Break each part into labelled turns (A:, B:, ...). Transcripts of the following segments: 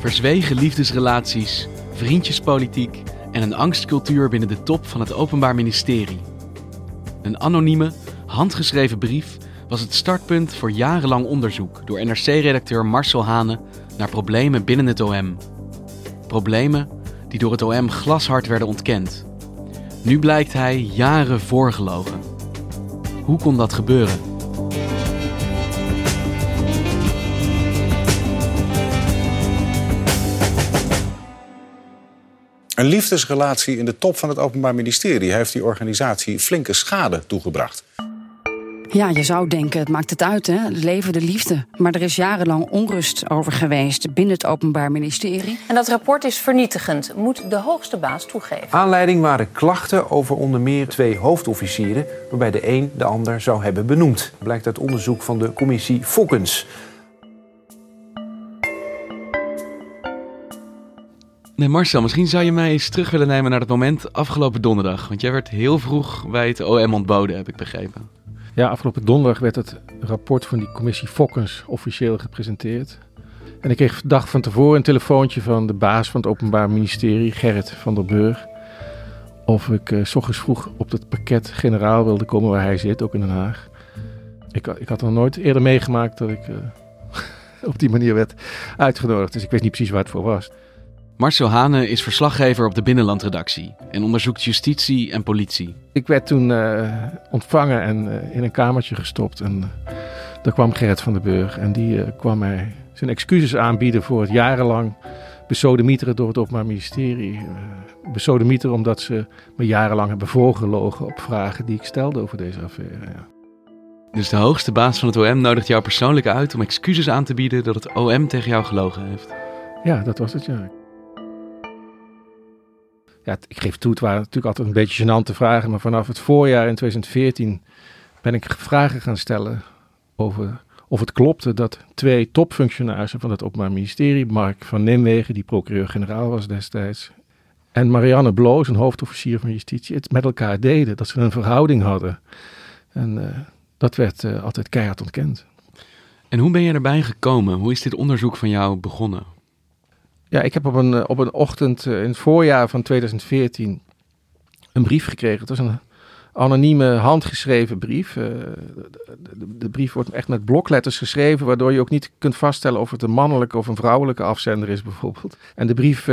A: Verzwegen liefdesrelaties, vriendjespolitiek en een angstcultuur binnen de top van het Openbaar Ministerie. Een anonieme, handgeschreven brief was het startpunt voor jarenlang onderzoek door NRC-redacteur Marcel Hane naar problemen binnen het OM. Problemen die door het OM glashard werden ontkend. Nu blijkt hij jaren voorgelogen. Hoe kon dat gebeuren?
B: Een liefdesrelatie in de top van het Openbaar Ministerie heeft die organisatie flinke schade toegebracht.
C: Ja, je zou denken, het maakt het uit, hè? Het leven, de liefde. Maar er is jarenlang onrust over geweest binnen het Openbaar Ministerie.
D: En dat rapport is vernietigend, moet de hoogste baas toegeven.
E: Aanleiding waren klachten over onder meer twee hoofdofficieren, waarbij de een de ander zou hebben benoemd. Blijkt uit onderzoek van de commissie Fokkens.
A: Nee, Marcel, misschien zou je mij eens terug willen nemen naar het moment afgelopen donderdag. Want jij werd heel vroeg bij het OM ontboden, heb ik begrepen.
F: Ja, afgelopen donderdag werd het rapport van die commissie Fokkens officieel gepresenteerd. En ik kreeg de dag van tevoren een telefoontje van de baas van het Openbaar Ministerie, Gerrit van der Burg. Of ik uh, ochtends vroeg op het pakket generaal wilde komen waar hij zit, ook in Den Haag. Ik, ik had nog nooit eerder meegemaakt dat ik uh, op die manier werd uitgenodigd. Dus ik wist niet precies waar het voor was.
A: Marcel Hane is verslaggever op de Binnenlandredactie en onderzoekt justitie en politie.
F: Ik werd toen uh, ontvangen en uh, in een kamertje gestopt. En uh, daar kwam Gerrit van den Burg en die kwam mij zijn excuses aanbieden voor het jarenlang besodemieteren door het Openbaar Ministerie. besodemieteren omdat ze me jarenlang hebben voorgelogen op vragen die ik stelde over deze affaire. Ja.
A: Dus de hoogste baas van het OM nodigt jou persoonlijk uit om excuses aan te bieden dat het OM tegen jou gelogen heeft?
F: Ja, dat was het, ja. Ja, ik geef toe, het waren natuurlijk altijd een beetje gênante vragen, maar vanaf het voorjaar in 2014 ben ik vragen gaan stellen over of het klopte dat twee topfunctionarissen van het Openbaar Ministerie, Mark van Nimwegen, die procureur-generaal was destijds, en Marianne Bloos, een hoofdofficier van justitie, het met elkaar deden, dat ze een verhouding hadden. En uh, dat werd uh, altijd keihard ontkend.
A: En hoe ben je erbij gekomen? Hoe is dit onderzoek van jou begonnen?
F: Ja, ik heb op een, op een ochtend in het voorjaar van 2014 een brief gekregen. Het was een anonieme handgeschreven brief. Uh, de, de, brief wordt echt met blokletters geschreven, waardoor je ook niet kunt vaststellen of het een mannelijke of een vrouwelijke afzender is, bijvoorbeeld. En de brief,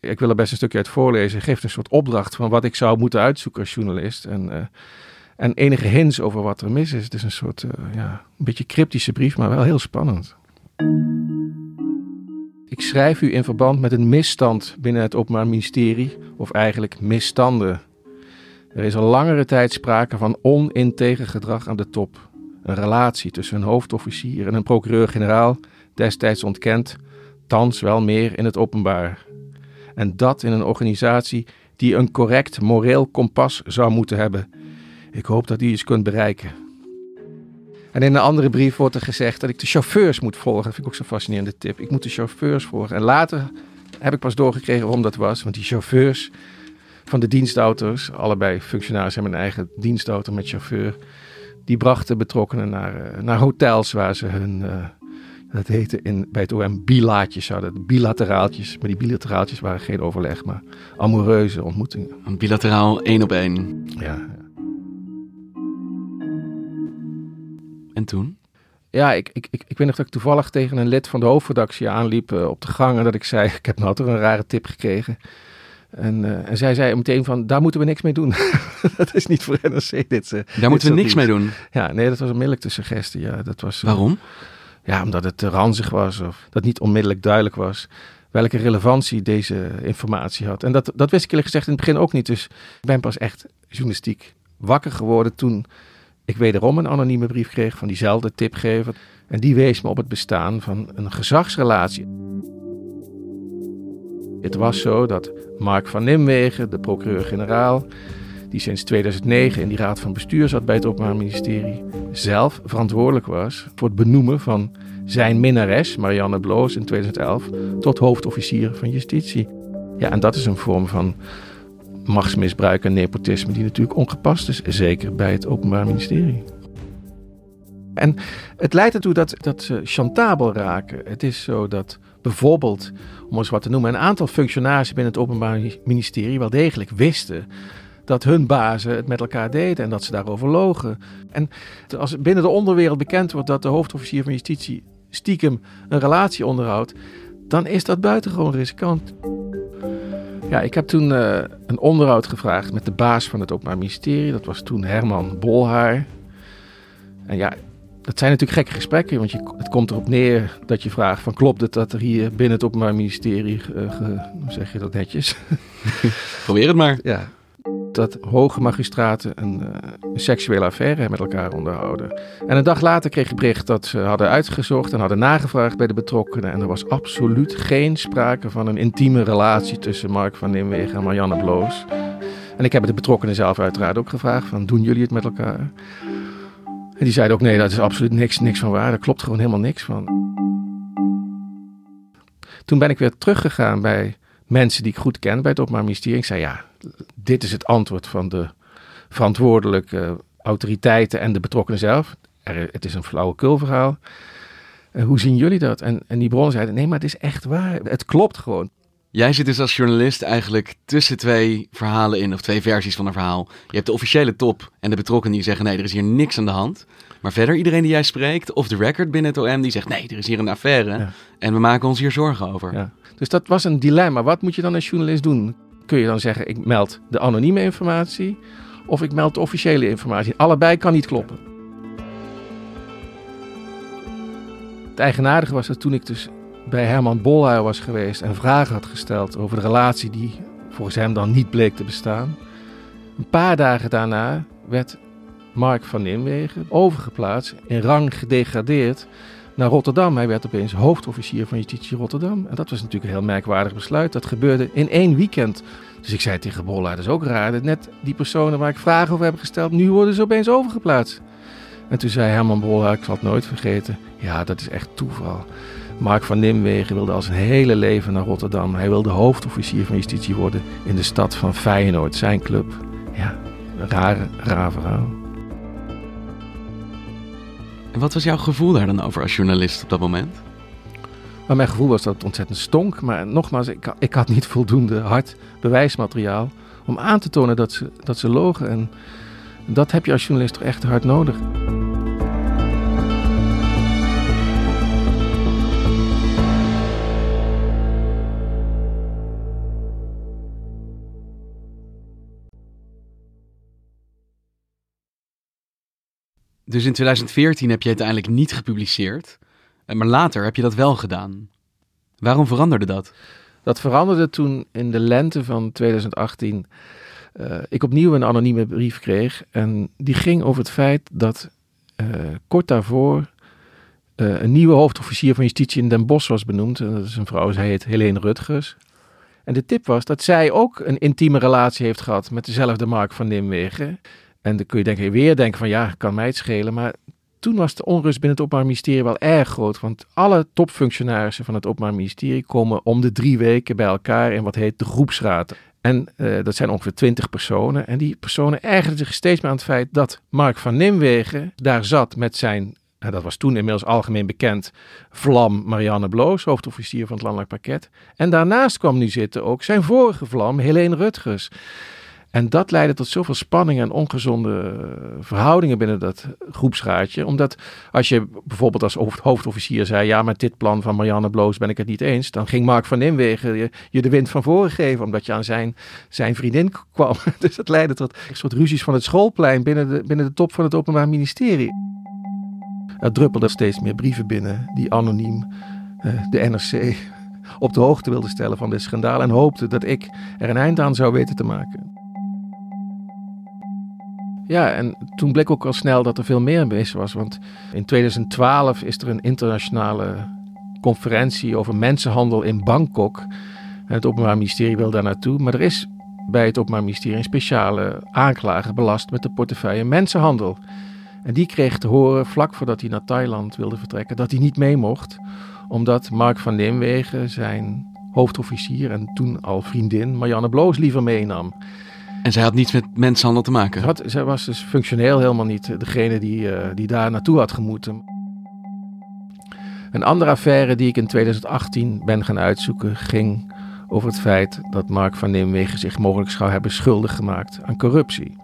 F: ik wil er best een stukje uit voorlezen, geeft een soort opdracht van wat ik zou moeten uitzoeken als journalist. En, en enige hints over wat er mis is. Het is een soort, ja, een beetje cryptische brief, maar wel heel spannend. Ik schrijf u in verband met een misstand binnen het Openbaar Ministerie, of eigenlijk misstanden. Er is al langere tijd sprake van oninteger gedrag aan de top. Een relatie tussen een hoofdofficier en een procureur-generaal, destijds ontkend, thans wel meer in het openbaar. En dat in een organisatie die een correct moreel kompas zou moeten hebben. Ik hoop dat u iets kunt bereiken. En in een andere brief wordt er gezegd dat ik de chauffeurs moet volgen. Dat vind ik ook zo'n fascinerende tip. Ik moet de chauffeurs volgen. En later heb ik pas doorgekregen waarom dat was. Want die chauffeurs van de dienstauto's, allebei functionarissen hebben een eigen dienstauto met chauffeur. Die brachten betrokkenen naar, naar hotels waar ze hun, uh, dat heette in, bij het OM, bilaatjes hadden. Bilateraaltjes. Maar die bilateraaltjes waren geen overleg, maar amoureuze ontmoetingen.
A: Een bilateraal één op één.
F: Ja,
A: En toen?
F: Ja, ik, ik, ik, ik weet nog dat ik toevallig tegen een lid van de hoofdredactie aanliep uh, op de gang. En dat ik zei, ik heb nou toch een rare tip gekregen. En, uh, en zij zei meteen van, daar moeten we niks mee doen. dat is niet voor NRC dit. Uh,
A: daar moeten we niks mee doen?
F: Ja, nee, dat was onmiddellijk de suggestie. Ja, dat was,
A: Waarom?
F: Ja, omdat het te ranzig was of dat niet onmiddellijk duidelijk was welke relevantie deze informatie had. En dat, dat wist ik eerlijk gezegd in het begin ook niet. Dus ik ben pas echt journalistiek wakker geworden toen ik wederom een anonieme brief kreeg van diezelfde tipgever. En die wees me op het bestaan van een gezagsrelatie. Het was zo dat Mark van Nimwegen, de procureur-generaal, die sinds 2009 in die raad van bestuur zat bij het Openbaar Ministerie, zelf verantwoordelijk was voor het benoemen van zijn minnares, Marianne Bloos, in 2011 tot hoofdofficier van justitie. Ja, en dat is een vorm van machtsmisbruik en nepotisme die natuurlijk ongepast is, zeker bij het Openbaar Ministerie. En het leidt ertoe dat, dat ze chantabel raken. Het is zo dat bijvoorbeeld, om eens wat te noemen, een aantal functionarissen binnen het Openbaar Ministerie wel degelijk wisten dat hun bazen het met elkaar deden en dat ze daarover logen. En als binnen de onderwereld bekend wordt dat de hoofdofficier van justitie stiekem een relatie onderhoudt, dan is dat buitengewoon riskant. Ja, ik heb toen uh, een onderhoud gevraagd met de baas van het Openbaar Ministerie. Dat was toen Herman Bolhaar. En ja, dat zijn natuurlijk gekke gesprekken, want je, het komt erop neer dat je vraagt van klopt het dat er hier binnen het Openbaar Ministerie, uh, ge, hoe zeg je dat netjes?
A: Probeer het maar.
F: Ja, dat hoge magistraten een, uh, een, seksuele affaire met elkaar onderhouden. En een dag later kreeg ik bericht dat ze hadden uitgezocht en hadden nagevraagd bij de betrokkenen. En er was absoluut geen sprake van een intieme relatie tussen Mark van Nimwegen en Marianne Bloos. En ik heb de betrokkenen zelf uiteraard ook gevraagd van doen jullie het met elkaar? En die zeiden ook nee, dat is absoluut niks, niks van waar. Daar klopt gewoon helemaal niks van. Toen ben ik weer teruggegaan bij mensen die ik goed ken bij het Openbaar Ministerie. Ik zei ja, dit is het antwoord van de verantwoordelijke autoriteiten en de betrokkenen zelf. Er, het is een flauwekulverhaal. Uh, hoe zien jullie dat? En, en die bronnen zeiden, nee, maar het is echt waar. Het klopt gewoon.
A: Jij zit dus als journalist eigenlijk tussen twee verhalen in, of twee versies van een verhaal. Je hebt de officiële top en de betrokkenen die zeggen, nee, er is hier niks aan de hand. Maar verder, iedereen die jij spreekt, of de record binnen het OM, die zegt, nee, er is hier een affaire. Ja. En we maken ons hier zorgen over.
F: Ja. Dus dat was een dilemma. Wat moet je dan als journalist doen? Kun je dan zeggen, ik meld de anonieme informatie of ik meld de officiële informatie? Allebei kan niet kloppen. Het eigenaardige was dat toen ik dus bij Herman Bolhuijer was geweest en vragen had gesteld over de relatie die volgens hem dan niet bleek te bestaan. Een paar dagen daarna werd Mark van Nimwegen overgeplaatst, in rang gedegradeerd naar Rotterdam. Hij werd opeens hoofdofficier van Justitie Rotterdam. En dat was natuurlijk een heel merkwaardig besluit. Dat gebeurde in één weekend. Dus ik zei tegen Bolla, dat is ook raar. Dat net die personen waar ik vragen over heb gesteld, nu worden ze opeens overgeplaatst. En toen zei Herman Bolla, ik zal het nooit vergeten. Ja, dat is echt toeval. Mark van Nimwegen wilde al zijn hele leven naar Rotterdam. Hij wilde hoofdofficier van justitie worden in de stad van Feyenoord, zijn club. Ja, een rare, raar verhaal.
A: Wat was jouw gevoel daar dan over als journalist op dat moment?
F: Maar mijn gevoel was dat het ontzettend stonk. Maar nogmaals, ik, ik had niet voldoende hard bewijsmateriaal om aan te tonen dat ze, dat ze logen. En dat heb je als journalist toch echt hard nodig.
A: Dus in 2014 heb je uiteindelijk niet gepubliceerd, maar later heb je dat wel gedaan. Waarom veranderde dat?
F: Dat veranderde toen in de lente van 2018 uh, ik opnieuw een anonieme brief kreeg. En die ging over het feit dat uh, kort daarvoor een nieuwe hoofdofficier van justitie in Den Bosch was benoemd. En dat is een vrouw, zij heet Helene Rutgers. En de tip was dat zij ook een intieme relatie heeft gehad met dezelfde Mark van Nimwegen. En dan kun je denken, weer denken van ja, kan mij het schelen. Maar toen was de onrust binnen het Openbaar Ministerie wel erg groot. Want alle topfunctionarissen van het Openbaar Ministerie komen om de drie weken bij elkaar in wat heet de groepsraad. En uh, dat zijn ongeveer twintig personen. En die personen ergerden zich steeds meer aan het feit dat Mark van Nimwegen daar zat met zijn, nou, dat was toen inmiddels algemeen bekend, vlam Marianne Bloos, hoofdofficier van het landelijk pakket. En daarnaast kwam nu zitten ook zijn vorige vlam, Helene Rutgers. En dat leidde tot zoveel spanning en ongezonde verhoudingen binnen dat groepsraadje. Omdat als je bijvoorbeeld als hoofdofficier zei: Ja, met dit plan van Marianne Bloos ben ik het niet eens. Dan ging Mark van Nimwegen je, je de wind van voren geven, omdat je aan zijn, zijn vriendin kwam. Dus dat leidde tot een soort ruzies van het schoolplein binnen de, binnen de top van het Openbaar Ministerie. Er druppelden steeds meer brieven binnen die anoniem uh, de NRC op de hoogte wilde stellen van dit schandaal en hoopte dat ik er een eind aan zou weten te maken. Ja, en toen bleek ook al snel dat er veel meer mis was. Want in 2012 is er een internationale conferentie over mensenhandel in Bangkok. En het Openbaar Ministerie wil daar naartoe. Maar er is bij het Openbaar Ministerie een speciale aanklager belast met de portefeuille mensenhandel. En die kreeg te horen, vlak voordat hij naar Thailand wilde vertrekken, dat hij niet mee mocht. Omdat Mark van Nimwegen zijn hoofdofficier en toen al vriendin Marianne Bloos liever meenam.
A: En zij had niets met mensenhandel te maken?
F: Zij was dus functioneel helemaal niet degene die, uh, die daar naartoe had gemoeten. Een andere affaire die ik in 2018 ben gaan uitzoeken ging over het feit dat Mark van Nimwegen zich mogelijk zou hebben schuldig gemaakt aan corruptie.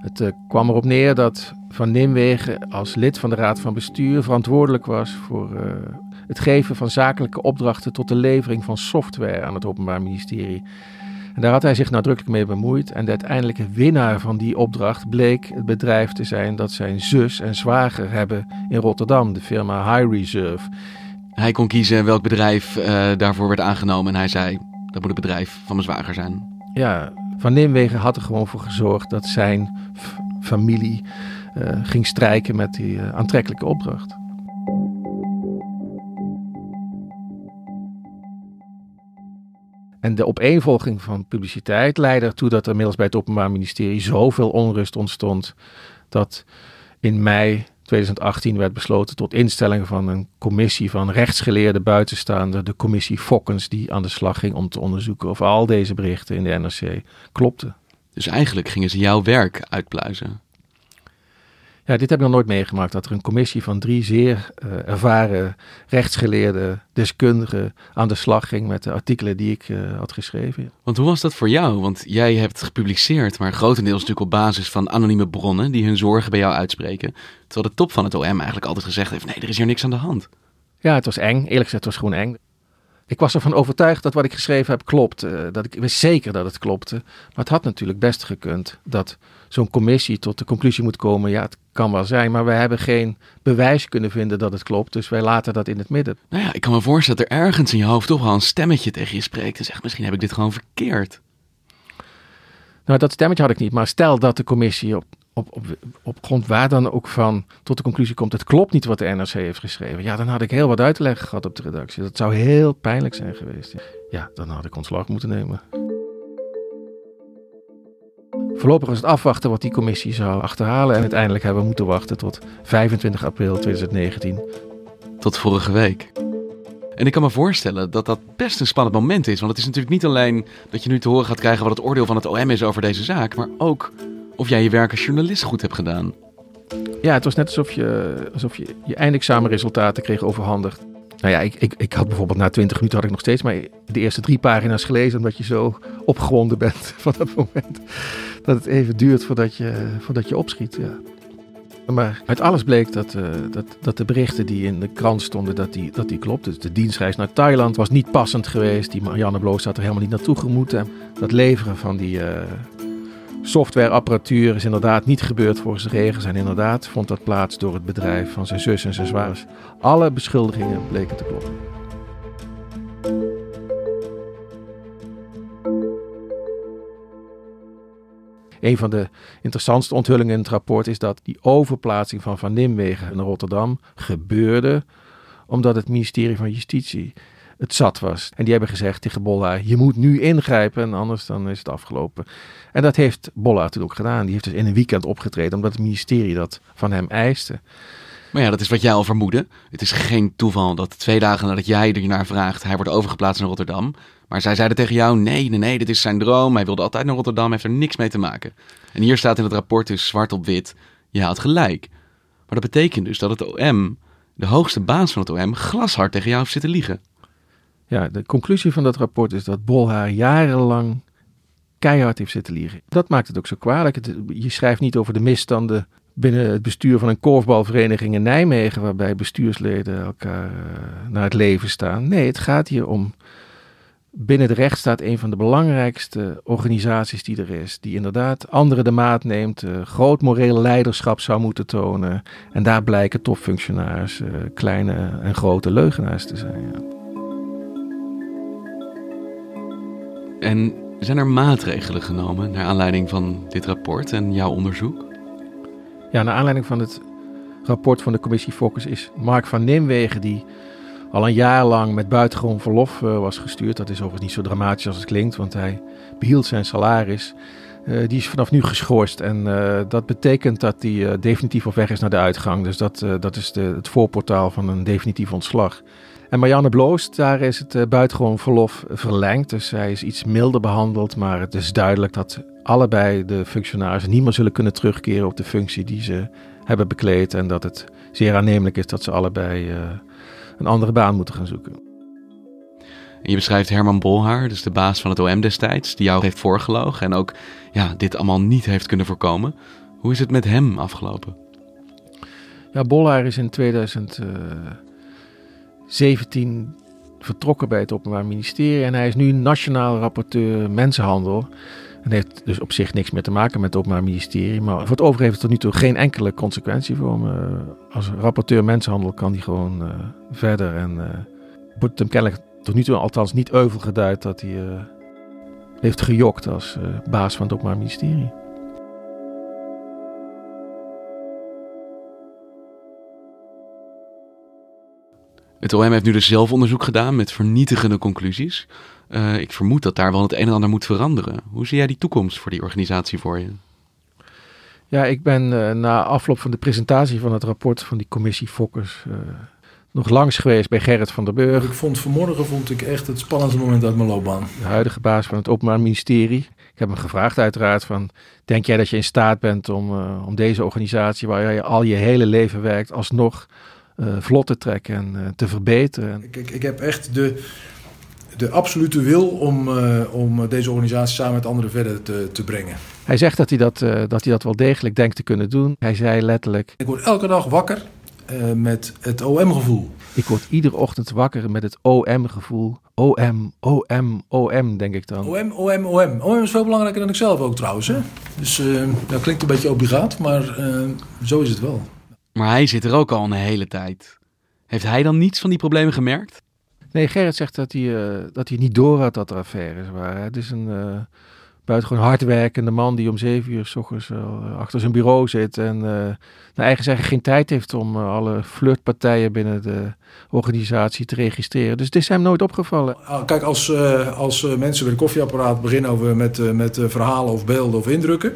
F: Het uh, kwam erop neer dat Van Nimwegen als lid van de Raad van Bestuur verantwoordelijk was voor het geven van zakelijke opdrachten tot de levering van software aan het Openbaar Ministerie. En daar had hij zich nadrukkelijk mee bemoeid. En de uiteindelijke winnaar van die opdracht bleek het bedrijf te zijn dat zijn zus en zwager hebben in Rotterdam, de firma High Reserve.
A: Hij kon kiezen welk bedrijf uh, daarvoor werd aangenomen en hij zei, dat moet het bedrijf van mijn zwager zijn.
F: Ja, Van Nimwegen had er gewoon voor gezorgd dat zijn familie uh, ging strijken met die uh, aantrekkelijke opdracht. En de opeenvolging van publiciteit leidde ertoe dat er inmiddels bij het Openbaar Ministerie zoveel onrust ontstond. dat in mei 2018 werd besloten tot instelling van een commissie van rechtsgeleerde buitenstaanders, de commissie Fokkens, die aan de slag ging om te onderzoeken of al deze berichten in de NRC klopten.
A: Dus eigenlijk gingen ze jouw werk uitpluizen.
F: Ja, dit heb ik nog nooit meegemaakt. Dat er een commissie van drie zeer uh, ervaren rechtsgeleerde deskundigen aan de slag ging met de artikelen die ik uh, had geschreven.
A: Want hoe was dat voor jou? Want jij hebt gepubliceerd, maar grotendeels natuurlijk op basis van anonieme bronnen die hun zorgen bij jou uitspreken. Terwijl de top van het OM eigenlijk altijd gezegd heeft: nee, er is hier niks aan de hand.
F: Ja, het was eng. Eerlijk gezegd, het was gewoon eng. Ik was ervan overtuigd dat wat ik geschreven heb klopt. Uh, dat ik wist zeker dat het klopte. Maar het had natuurlijk best gekund dat zo'n commissie tot de conclusie moet komen: ja, het kan wel zijn, maar wij hebben geen bewijs kunnen vinden dat het klopt. Dus wij laten dat in het midden.
A: Nou ja, ik kan me voorstellen dat er ergens in je hoofd toch wel een stemmetje tegen je spreekt en zegt: misschien heb ik dit gewoon verkeerd.
F: Nou, dat stemmetje had ik niet. Maar stel dat de commissie op, op, op, op grond waar dan ook van tot de conclusie komt: het klopt niet wat de NRC heeft geschreven. Ja, dan had ik heel wat uit te leggen gehad op de redactie. Dat zou heel pijnlijk zijn geweest. Ja, dan had ik ontslag moeten nemen. Voorlopig is het afwachten wat die commissie zou achterhalen. En uiteindelijk hebben we moeten wachten tot 25 april 2019.
A: Tot vorige week. En ik kan me voorstellen dat dat best een spannend moment is. Want het is natuurlijk niet alleen dat je nu te horen gaat krijgen wat het oordeel van het OM is over deze zaak. Maar ook of jij je werk als journalist goed hebt gedaan.
F: Ja, het was net alsof je alsof je, je eindexamenresultaten kreeg overhandigd. Nou ja, ik, ik, ik had bijvoorbeeld na 20 minuten had ik nog steeds maar de eerste drie pagina's gelezen. Omdat je zo opgewonden bent van dat moment. Dat het even duurt voordat je, voordat je opschiet. Ja. Maar uit alles bleek dat, uh, dat, dat de berichten die in de krant stonden, dat die, dat die klopt. Dus de dienstreis naar Thailand was niet passend geweest. Die Marianne Bloos had er helemaal niet naartoe gemoeten. Dat leveren van die uh, softwareapparatuur is inderdaad niet gebeurd volgens de regels. En inderdaad vond dat plaats door het bedrijf van zijn zus en zijn zwaars. Alle beschuldigingen bleken te kloppen. Een van de interessantste onthullingen in het rapport is dat die overplaatsing van Van Nimwegen naar Rotterdam gebeurde omdat het ministerie van Justitie het zat was. En die hebben gezegd tegen Bolla, je moet nu ingrijpen en anders dan is het afgelopen. En dat heeft Bolla toen ook gedaan. Die heeft dus in een weekend opgetreden omdat het ministerie dat van hem eiste.
A: Maar ja, dat is wat jij al vermoedde. Het is geen toeval dat twee dagen nadat jij er naar vraagt, hij wordt overgeplaatst naar Rotterdam. Maar zij zeiden tegen jou: nee, nee, nee, dit is zijn droom. Hij wilde altijd naar Rotterdam, heeft er niks mee te maken. En hier staat in het rapport dus zwart op wit: je had gelijk. Maar dat betekent dus dat het OM, de hoogste baas van het OM, glashard tegen jou heeft zitten liegen.
F: Ja, de conclusie van dat rapport is dat Bolhaar jarenlang keihard heeft zitten liegen. Dat maakt het ook zo kwalijk. je schrijft niet over de misstanden binnen het bestuur van een korfbalvereniging in Nijmegen, waarbij bestuursleden elkaar uh, naar het leven staan. Nee, het gaat hier om binnen de rechtsstaat een van de belangrijkste organisaties die er is. Die inderdaad anderen de maat neemt, uh, groot moreel leiderschap zou moeten tonen. En daar blijken topfunctionarissen uh, kleine en grote leugenaars te zijn. Ja.
A: En zijn er maatregelen genomen naar aanleiding van dit rapport en jouw onderzoek?
F: Ja, naar aanleiding van het rapport van de commissie Focus is Mark van Nimwegen, die al een jaar lang met buitengewoon verlof uh, was gestuurd. Dat is overigens niet zo dramatisch als het klinkt, want hij behield zijn salaris. Uh, die is vanaf nu geschorst en uh, dat betekent dat hij definitief op weg is naar de uitgang. Dus dat, dat is de, het voorportaal van een definitief ontslag. En Marianne Bloost, daar is het buitengewoon verlof verlengd. Dus zij is iets milder behandeld, maar het is duidelijk dat allebei de functionarissen niet meer zullen kunnen terugkeren op de functie die ze hebben bekleed. En dat het zeer aannemelijk is dat ze allebei een andere baan moeten gaan zoeken.
A: Je beschrijft Herman Bolhaar, dus de baas van het OM destijds, die jou heeft voorgelogen en ook ja, dit allemaal niet heeft kunnen voorkomen. Hoe is het met hem afgelopen?
F: Ja, Bolhaar is in 2017 vertrokken bij het Openbaar Ministerie en hij is nu nationaal rapporteur mensenhandel. En heeft dus op zich niks meer te maken met het Openbaar Ministerie. Maar voor het overige heeft het tot nu toe geen enkele consequentie voor hem. Eh, als rapporteur mensenhandel kan hij gewoon uh, verder. En uh, wordt hem kennelijk tot nu toe althans niet euvel geduid dat hij uh, heeft gejokt als baas van het Openbaar Ministerie.
A: Het OM heeft nu dus zelf onderzoek gedaan met vernietigende conclusies. Uh, ik vermoed dat daar wel het een en ander moet veranderen. Hoe zie jij die toekomst voor die organisatie voor je?
F: Ja, ik ben na afloop van de presentatie van het rapport van die commissie Fokkers nog langs geweest bij Gerrit van der Burg.
G: Ik vond vanmorgen vond ik echt het spannendste moment uit mijn loopbaan.
F: De huidige baas van het Openbaar Ministerie. Ik heb hem gevraagd uiteraard van, denk jij dat je in staat bent om, om deze organisatie waar je al je hele leven werkt alsnog vlot te trekken en te verbeteren?
G: Ik, ik, ik heb echt de de absolute wil om, om deze organisatie samen met anderen verder te, te brengen.
F: Hij zegt dat hij dat, dat hij dat wel degelijk denkt te kunnen doen. Hij zei letterlijk...
G: Ik word elke dag wakker uh, met het OM-gevoel.
F: Ik word iedere ochtend wakker met het OM-gevoel. OM, OM, OM, denk ik dan.
G: OM, OM, OM. OM is veel belangrijker dan ik zelf ook trouwens. Hè? Dus dat klinkt een beetje obligaat, maar zo is het wel.
A: Maar hij zit er ook al een hele tijd. Heeft hij dan niets van die problemen gemerkt?
F: Nee, Gerrit zegt dat hij, uh, dat hij niet door had dat er affaires waren. Het is een uh, buitengewoon hardwerkende man die om zeven uur s ochtends uh, achter zijn bureau zit. En naar eigen zeggen geen tijd heeft om alle flirtpartijen binnen de organisatie te registreren. Dus het is hem nooit opgevallen.
G: Ah, kijk, als, als mensen bij een koffieapparaat beginnen over met, met verhalen of beelden of indrukken.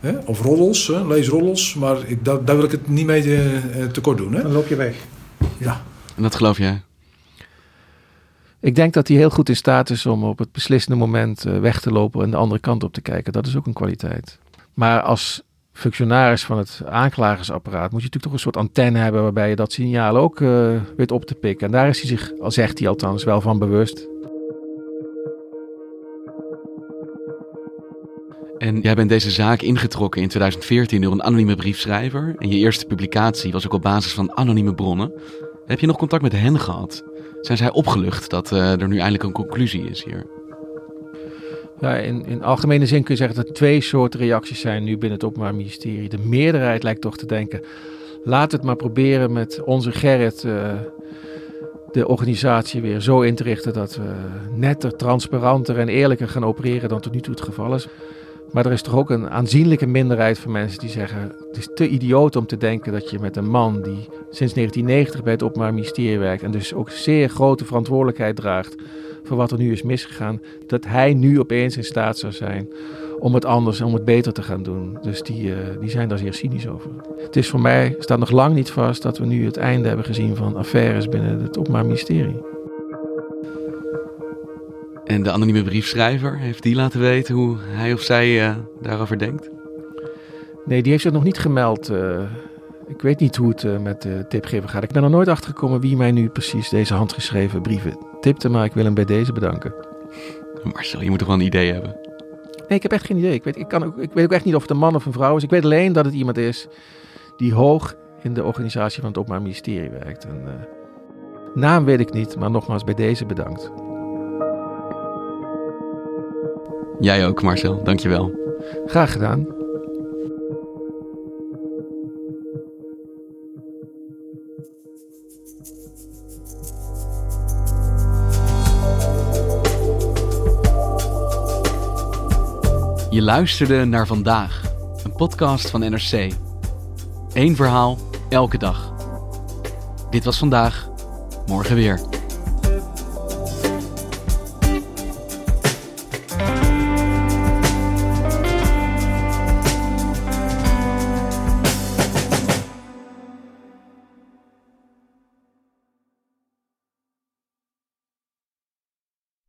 G: Hè, of roddels, hè, lees roddels. Maar ik, daar, daar wil ik het niet mee tekort doen. Hè?
H: Dan loop je weg.
G: Ja.
A: En dat geloof jij?
F: Ik denk dat hij heel goed in staat is om op het beslissende moment uh, weg te lopen en de andere kant op te kijken. Dat is ook een kwaliteit. Maar als functionaris van het aanklagersapparaat moet je natuurlijk toch een soort antenne hebben waarbij je dat signaal ook uh, weet op te pikken. En daar is hij zich, zegt hij althans, wel van bewust.
A: En jij bent deze zaak ingetrokken in 2014 door een anonieme briefschrijver. En je eerste publicatie was ook op basis van anonieme bronnen. Heb je nog contact met hen gehad? Zijn zij opgelucht dat uh, er nu eindelijk een conclusie is hier?
F: Ja, in, in algemene zin kun je zeggen dat er twee soorten reacties zijn nu binnen het Openbaar Ministerie. De meerderheid lijkt toch te denken, laat het maar proberen met onze Gerrit uh, de organisatie weer zo in te richten dat we netter, transparanter en eerlijker gaan opereren dan tot nu toe het geval is. Maar er is toch ook een aanzienlijke minderheid van mensen die zeggen: het is te idioot om te denken dat je met een man die sinds 1990 bij het Openbaar Ministerie werkt en dus ook zeer grote verantwoordelijkheid draagt voor wat er nu is misgegaan, dat hij nu opeens in staat zou zijn om het anders, om het beter te gaan doen. Dus die, uh, die zijn daar zeer cynisch over. Het is voor mij, staat nog lang niet vast dat we nu het einde hebben gezien van affaires binnen het Openbaar Ministerie.
A: En de anonieme briefschrijver, heeft die laten weten hoe hij of zij eh, daarover denkt?
F: Nee, die heeft zich nog niet gemeld. Eh. Ik weet niet hoe het eh, met de tipgever gaat. Ik ben er nooit achter gekomen wie mij nu precies deze handgeschreven brieven tipte, maar ik wil hem bij deze bedanken.
A: Marcel, je moet toch wel een idee hebben?
F: Nee, ik heb echt geen idee. Ik weet, ik, kan ook, ik weet ook echt niet of het een man of een vrouw is. Ik weet alleen dat het iemand is die hoog in de organisatie van het Openbaar Ministerie werkt. En, naam weet ik niet, maar nogmaals bij deze bedankt.
A: Jij ook, Marcel. Dankjewel.
F: Graag gedaan.
A: Je luisterde naar vandaag, een podcast van NRC. Eén verhaal, elke dag. Dit was vandaag, morgen weer.